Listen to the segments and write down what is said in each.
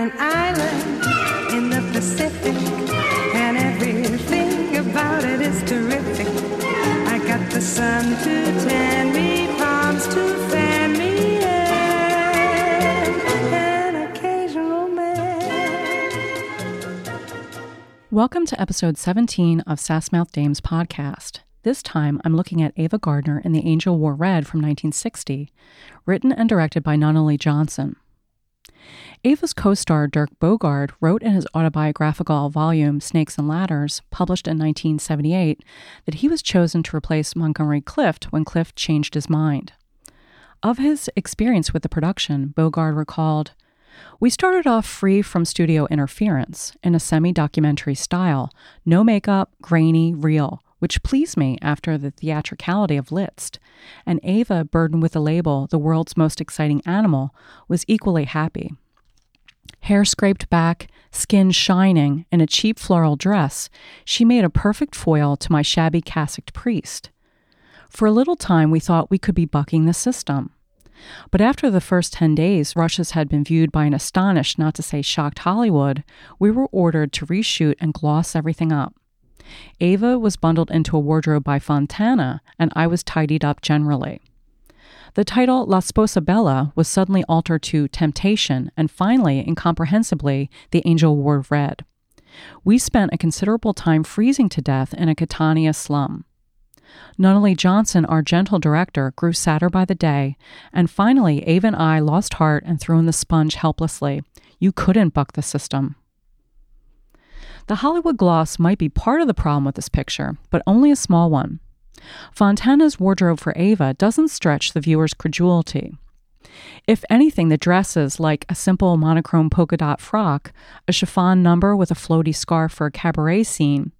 an island in the Pacific, and everything about it is terrific. I got the sun to tan me, palms to fan me, and an occasional man. Welcome to episode 17 of Sassmouth Dames podcast. This time, I'm looking at Ava Gardner in The Angel Wore Red from 1960, written and directed by Nunnally Johnson. Ava's co star Dirk Bogarde wrote in his autobiographical volume Snakes and Ladders, published in 1978, that he was chosen to replace Montgomery Clift when Clift changed his mind. Of his experience with the production, Bogarde recalled, we started off free from studio interference in a semi documentary style, no makeup, grainy, real, which pleased me after the theatricality of Liszt. And Ava, burdened with the label, the world's most exciting animal, was equally happy. Hair scraped back, skin shining, in a cheap floral dress, she made a perfect foil to my shabby cassocked priest. For a little time, we thought we could be bucking the system. But after the first 10 days, rushes had been viewed by an astonished, not to say shocked Hollywood, we were ordered to reshoot and gloss everything up. Ava was bundled into a wardrobe by Fontana, and I was tidied up generally. The title La Sposa Bella was suddenly altered to Temptation, and finally, incomprehensibly, The Angel Wore Red. We spent a considerable time freezing to death in a Catania slum. Nunnally Johnson, our gentle director, grew sadder by the day, and finally, Ava and I lost heart and threw in the sponge helplessly. You couldn't buck the system. The Hollywood gloss might be part of the problem with this picture, but only a small one. Fontana's wardrobe for Ava doesn't stretch the viewer's credulity. If anything, the dresses, like a simple monochrome polka dot frock, a chiffon number with a floaty scarf for a cabaret scene,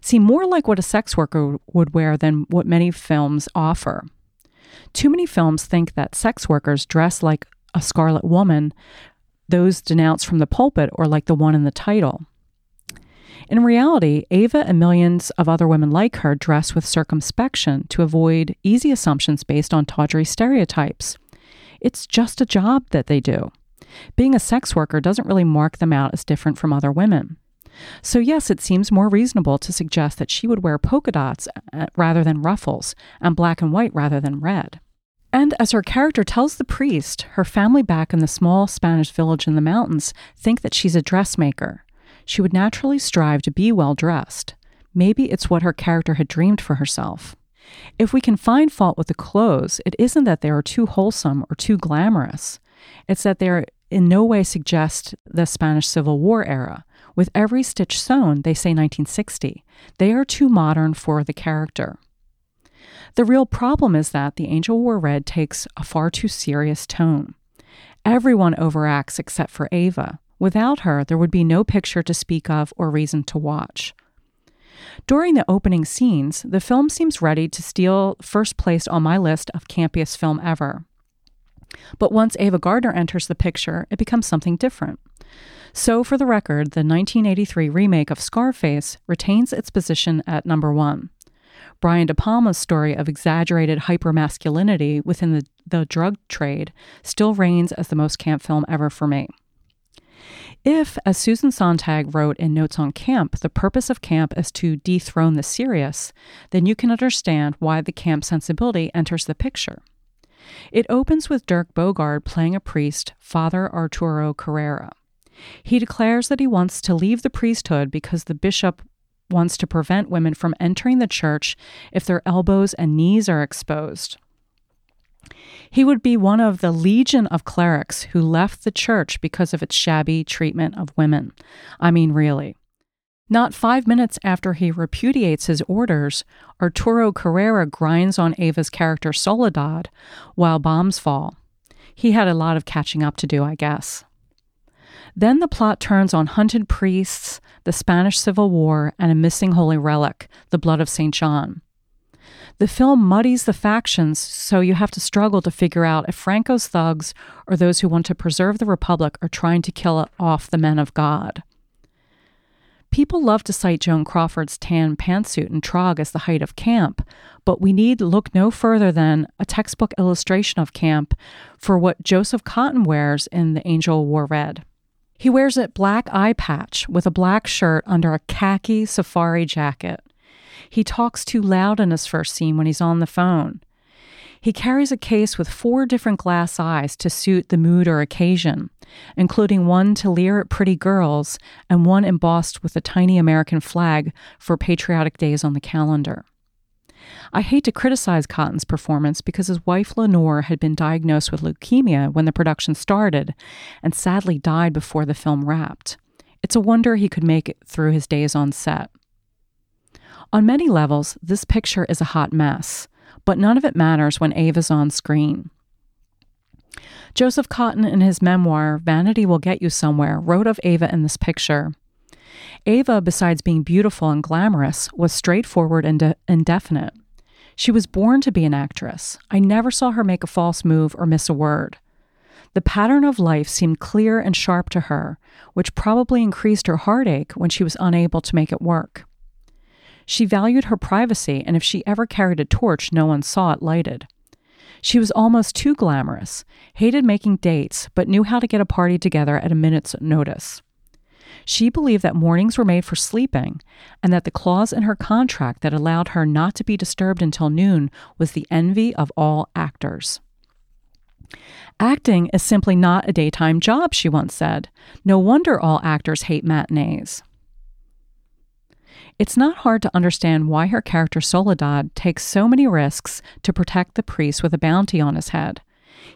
seem more like what a sex worker would wear than what many films offer. Too many films think that sex workers dress like a scarlet woman, those denounced from the pulpit, or like the one in the title. In reality, Ava and millions of other women like her dress with circumspection to avoid easy assumptions based on tawdry stereotypes. It's just a job that they do. Being a sex worker doesn't really mark them out as different from other women. So, yes, it seems more reasonable to suggest that she would wear polka dots uh, rather than ruffles, and black and white rather than red. And as her character tells the priest, her family back in the small Spanish village in the mountains think that she's a dressmaker. She would naturally strive to be well dressed. Maybe it's what her character had dreamed for herself. If we can find fault with the clothes, it isn't that they are too wholesome or too glamorous. It's that they are in no way suggest the Spanish Civil War era. With every stitch sewn, they say 1960. They are too modern for the character. The real problem is that The Angel Wore Red takes a far too serious tone. Everyone overacts except for Ava. Without her, there would be no picture to speak of or reason to watch. During the opening scenes, the film seems ready to steal first place on my list of campiest film ever. But once Ava Gardner enters the picture, it becomes something different. So, for the record, the 1983 remake of Scarface retains its position at number one. Brian De Palma's story of exaggerated hypermasculinity within the, the drug trade still reigns as the most camp film ever for me. If, as Susan Sontag wrote in Notes on Camp, the purpose of camp is to dethrone the serious, then you can understand why the camp sensibility enters the picture. It opens with Dirk Bogarde playing a priest, Father Arturo Carrera. He declares that he wants to leave the priesthood because the bishop wants to prevent women from entering the church if their elbows and knees are exposed. He would be one of the legion of clerics who left the church because of its shabby treatment of women. I mean, really. Not five minutes after he repudiates his orders, Arturo Carrera grinds on Ava's character Soledad while bombs fall. He had a lot of catching up to do, I guess. Then the plot turns on hunted priests, the Spanish Civil War, and a missing holy relic, the blood of St. John. The film muddies the factions, so you have to struggle to figure out if Franco's thugs or those who want to preserve the Republic are trying to kill off the men of God. People love to cite Joan Crawford's tan pantsuit in Trog as the height of camp, but we need look no further than a textbook illustration of camp for what Joseph Cotten wears in The Angel Wore Red. He wears a black eye patch with a black shirt under a khaki safari jacket. He talks too loud in his first scene when he's on the phone. He carries a case with four different glass eyes to suit the mood or occasion, including one to leer at pretty girls and one embossed with a tiny American flag for patriotic days on the calendar. I hate to criticize Cotten's performance because his wife Lenore had been diagnosed with leukemia when the production started and sadly died before the film wrapped. It's a wonder he could make it through his days on set. On many levels, this picture is a hot mess, but none of it matters when Ava's on screen. Joseph Cotten, in his memoir, Vanity Will Get You Somewhere, wrote of Ava in this picture. Ava, besides being beautiful and glamorous, was straightforward and de- indefinite. She was born to be an actress. I never saw her make a false move or miss a word. The pattern of life seemed clear and sharp to her, which probably increased her heartache when she was unable to make it work. She valued her privacy, and if she ever carried a torch, no one saw it lighted. She was almost too glamorous, hated making dates, but knew how to get a party together at a minute's notice. She believed that mornings were made for sleeping, and that the clause in her contract that allowed her not to be disturbed until noon was the envy of all actors. Acting is simply not a daytime job, she once said. No wonder all actors hate matinees. It's not hard to understand why her character Soledad takes so many risks to protect the priest with a bounty on his head.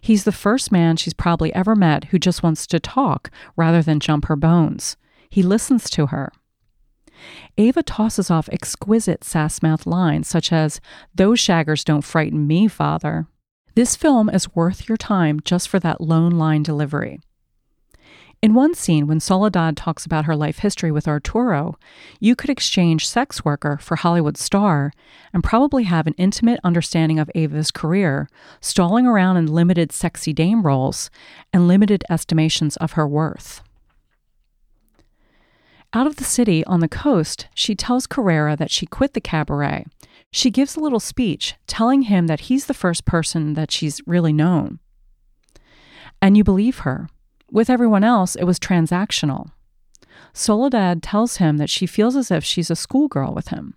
He's the first man she's probably ever met who just wants to talk rather than jump her bones. He listens to her. Ava tosses off exquisite sass mouth lines such as, Those shaggers don't frighten me, father. This film is worth your time just for that lone line delivery. In one scene, when Soledad talks about her life history with Arturo, you could exchange sex worker for Hollywood star and probably have an intimate understanding of Ava's career, stalling around in limited sexy dame roles and limited estimations of her worth. Out of the city on the coast, she tells Carrera that she quit the cabaret. She gives a little speech telling him that he's the first person that she's really known. And you believe her. With everyone else, it was transactional. Soledad tells him that she feels as if she's a schoolgirl with him.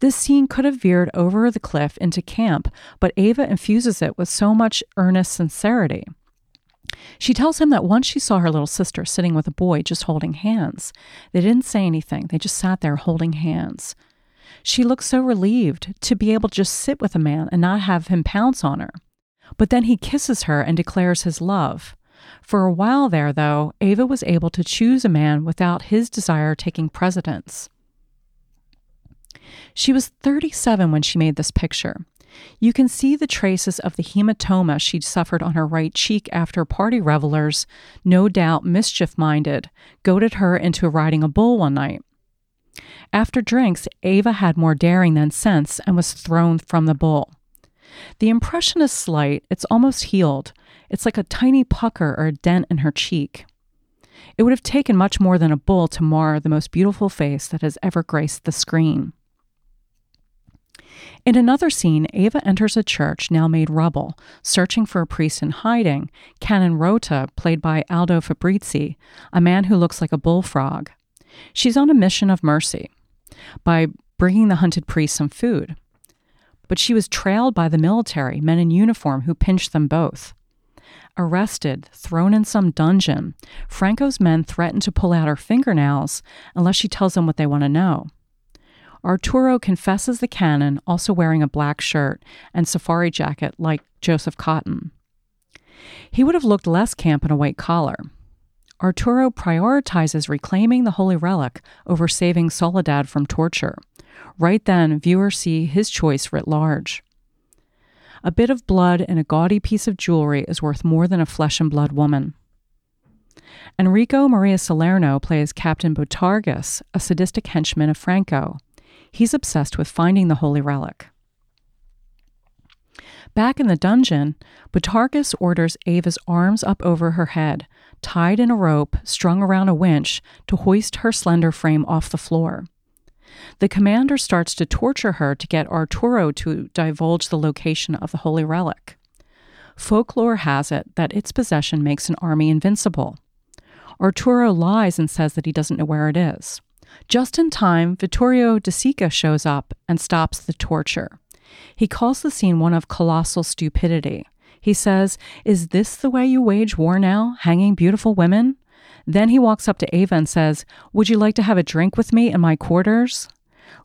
This scene could have veered over the cliff into camp, but Ava infuses it with so much earnest sincerity. She tells him that once she saw her little sister sitting with a boy just holding hands. They didn't say anything, they just sat there holding hands. She looked so relieved to be able to just sit with a man and not have him pounce on her. But then he kisses her and declares his love. For a while there, though, Ava was able to choose a man without his desire taking precedence. She was 37 when she made this picture. You can see the traces of the hematoma she'd suffered on her right cheek after party revelers, no doubt mischief minded, goaded her into riding a bull one night. After drinks, Ava had more daring than sense and was thrown from the bull. The impression is slight, it's almost healed. It's like a tiny pucker or a dent in her cheek. It would have taken much more than a bull to mar the most beautiful face that has ever graced the screen. In another scene, Ava enters a church now made rubble, searching for a priest in hiding, Canon Rota, played by Aldo Fabrizi, a man who looks like a bullfrog. She's on a mission of mercy by bringing the hunted priest some food. But she was trailed by the military, men in uniform, who pinched them both. Arrested, thrown in some dungeon, Franco's men threaten to pull out her fingernails unless she tells them what they want to know. Arturo confesses the canon, also wearing a black shirt and safari jacket like Joseph Cotten. He would have looked less camp in a white collar. Arturo prioritizes reclaiming the holy relic over saving Soledad from torture. Right then, viewers see his choice writ large. A bit of blood and a gaudy piece of jewelry is worth more than a flesh and blood woman. Enrico Maria Salerno plays Captain Botargas, a sadistic henchman of Franco. He's obsessed with finding the holy relic. Back in the dungeon, Botargas orders Ava's arms up over her head, tied in a rope strung around a winch to hoist her slender frame off the floor. The commander starts to torture her to get Arturo to divulge the location of the holy relic. Folklore has it that its possession makes an army invincible. Arturo lies and says that he doesn't know where it is. Just in time, Vittorio De Sica shows up and stops the torture. He calls the scene one of colossal stupidity. He says, Is this the way you wage war now, hanging beautiful women? Then he walks up to Ava and says, Would you like to have a drink with me in my quarters?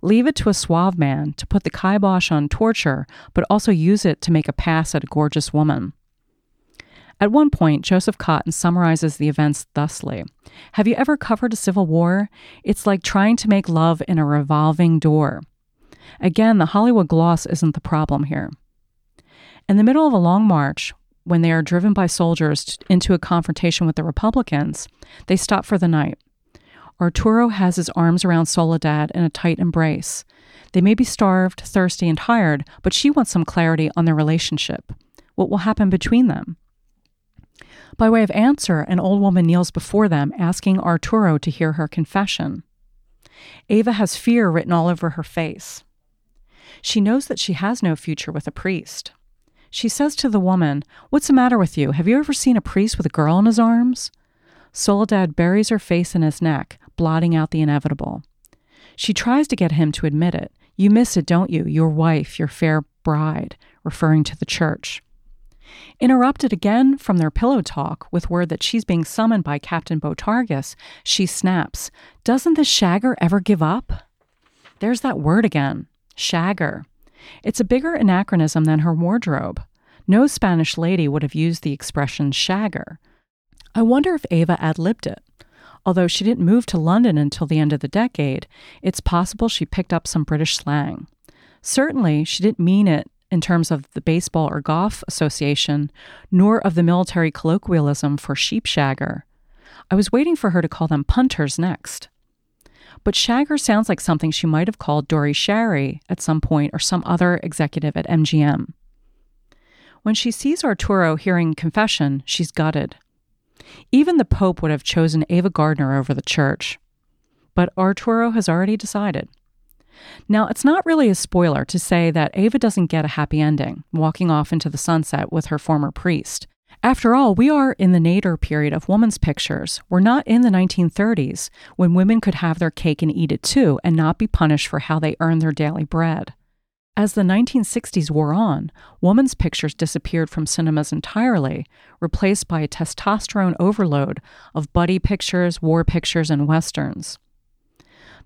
Leave it to a suave man to put the kibosh on torture, but also use it to make a pass at a gorgeous woman. At one point, Joseph Cotten summarizes the events thusly Have you ever covered a civil war? It's like trying to make love in a revolving door. Again, the Hollywood gloss isn't the problem here. In the middle of a long march, when they are driven by soldiers into a confrontation with the Republicans, they stop for the night. Arturo has his arms around Soledad in a tight embrace. They may be starved, thirsty, and tired, but she wants some clarity on their relationship. What will happen between them? By way of answer, an old woman kneels before them, asking Arturo to hear her confession. Ava has fear written all over her face. She knows that she has no future with a priest. She says to the woman, What's the matter with you? Have you ever seen a priest with a girl in his arms? Soledad buries her face in his neck, blotting out the inevitable. She tries to get him to admit it. You miss it, don't you? Your wife, your fair bride, referring to the church. Interrupted again from their pillow talk with word that she's being summoned by Captain Botargus, she snaps, Doesn't the shagger ever give up? There's that word again shagger. It's a bigger anachronism than her wardrobe. No Spanish lady would have used the expression shagger. I wonder if Ava ad libbed it. Although she didn't move to London until the end of the decade, it's possible she picked up some British slang. Certainly, she didn't mean it in terms of the Baseball or Golf Association, nor of the military colloquialism for sheepshagger. I was waiting for her to call them punters next. But Shagger sounds like something she might have called Dore Schary at some point or some other executive at MGM. When she sees Arturo hearing confession, she's gutted. Even the Pope would have chosen Ava Gardner over the church. But Arturo has already decided. Now, it's not really a spoiler to say that Ava doesn't get a happy ending, walking off into the sunset with her former priest. After all, we are in the nadir period of women's pictures. We're not in the 1930s when women could have their cake and eat it too and not be punished for how they earned their daily bread. As the 1960s wore on, women's pictures disappeared from cinemas entirely, replaced by a testosterone overload of buddy pictures, war pictures, and westerns.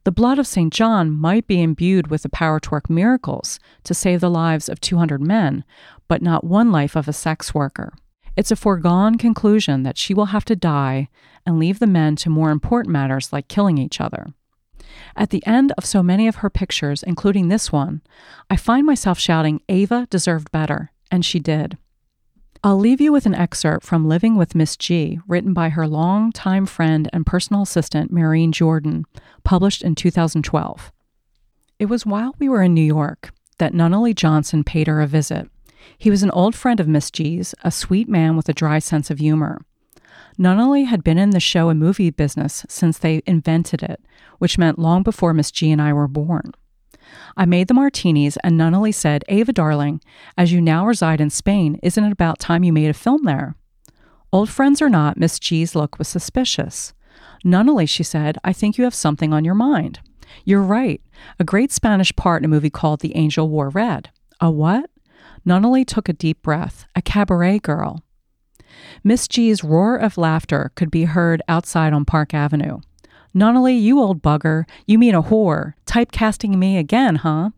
The blood of St. John might be imbued with the power to work miracles to save the lives of 200 men, but not one life of a sex worker. It's a foregone conclusion that she will have to die and leave the men to more important matters like killing each other. At the end of so many of her pictures, including this one, I find myself shouting, Ava deserved better, and she did. I'll leave you with an excerpt from Living with Miss G, written by her longtime friend and personal assistant, Mearene Jordan, published in 2012. It was while we were in New York that Nunnally Johnson paid her a visit. He was an old friend of Miss G's, a sweet man with a dry sense of humor. Nunnally had been in the show and movie business since they invented it, which meant long before Miss G and I were born. I made the martinis, and Nunnally said, Ava, darling, as you now reside in Spain, isn't it about time you made a film there? Old friends or not, Miss G's look was suspicious. Nunnally, she said, I think you have something on your mind. You're right. A great Spanish part in a movie called The Angel Wore Red. A what? Nunnally took a deep breath, a cabaret girl. Miss G's roar of laughter could be heard outside on Park Avenue. Nunnally, you old bugger, you mean a whore. Typecasting me again, huh?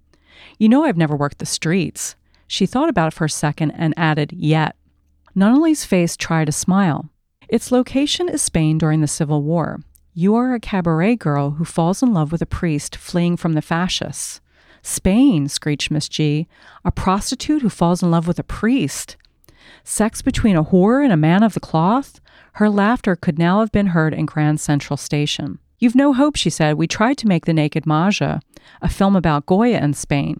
You know I've never worked the streets. She thought about it for a second and added, Yet. Nunnally's face tried a smile. Its location is Spain during the Civil War. You are a cabaret girl who falls in love with a priest fleeing from the fascists. Spain, screeched Miss G. A prostitute who falls in love with a priest. Sex between a whore and a man of the cloth? Her laughter could now have been heard in Grand Central Station. You've no hope, she said. We tried to make The Naked Maja, a film about Goya in Spain.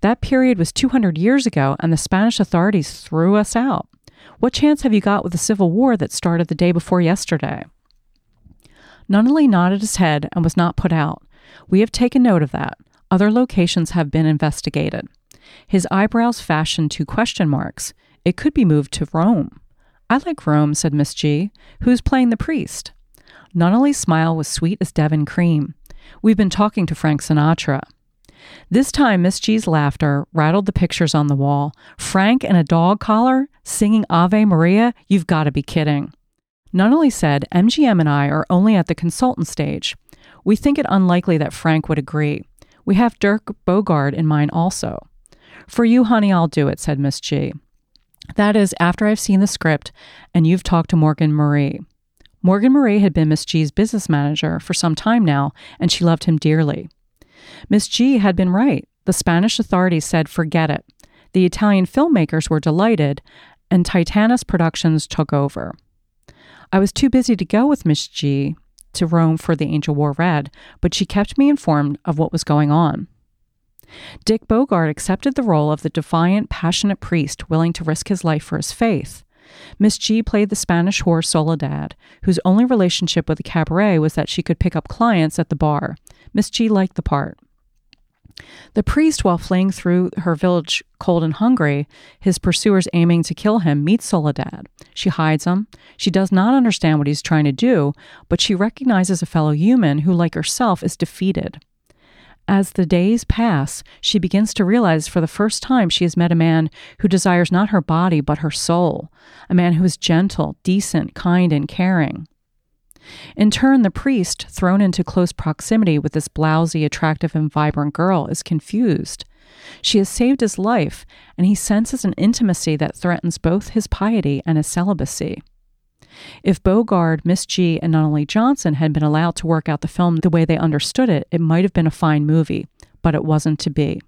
That period was 200 years ago, and the Spanish authorities threw us out. What chance have you got with the Civil War that started the day before yesterday? Nunnally nodded his head and was not put out. We have taken note of that. Other locations have been investigated. His eyebrows fashioned two question marks. It could be moved to Rome. I like Rome, said Miss G. Who's playing the priest? Nunnally's smile was sweet as Devon cream. We've been talking to Frank Sinatra. This time, Miss G's laughter rattled the pictures on the wall. Frank in a dog collar singing Ave Maria? You've got to be kidding. Nunnally said, MGM and I are only at the consultant stage. We think it unlikely that Frank would agree. We have Dirk Bogarde in mind also. For you, honey, I'll do it, said Miss G. That is, after I've seen the script and you've talked to Morgan Maree. Morgan Maree had been Miss G's business manager for some time now, and she loved him dearly. Miss G had been right. The Spanish authorities said, forget it. The Italian filmmakers were delighted, and Titanus Productions took over. I was too busy to go with Miss G to Rome for The Angel Wore Red, but she kept me informed of what was going on. Dirk Bogarde accepted the role of the defiant, passionate priest willing to risk his life for his faith. Miss G played the Spanish whore Soledad, whose only relationship with the cabaret was that she could pick up clients at the bar. Miss G liked the part. The priest, while fleeing through her village cold and hungry, his pursuers aiming to kill him, meets Soledad. She hides him. She does not understand what he's trying to do, but she recognizes a fellow human who, like herself, is defeated. As the days pass, she begins to realize for the first time she has met a man who desires not her body but her soul, a man who is gentle, decent, kind, and caring. In turn, the priest, thrown into close proximity with this blousy, attractive, and vibrant girl, is confused. She has saved his life, and he senses an intimacy that threatens both his piety and his celibacy. If Bogarde, Miss G, and Nunnally Johnson had been allowed to work out the film the way they understood it, it might have been a fine movie, but it wasn't to be.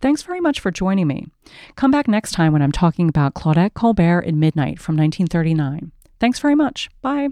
Thanks very much for joining me. Come back next time when I'm talking about Claudette Colbert in Midnight from 1939. Thanks very much. Bye.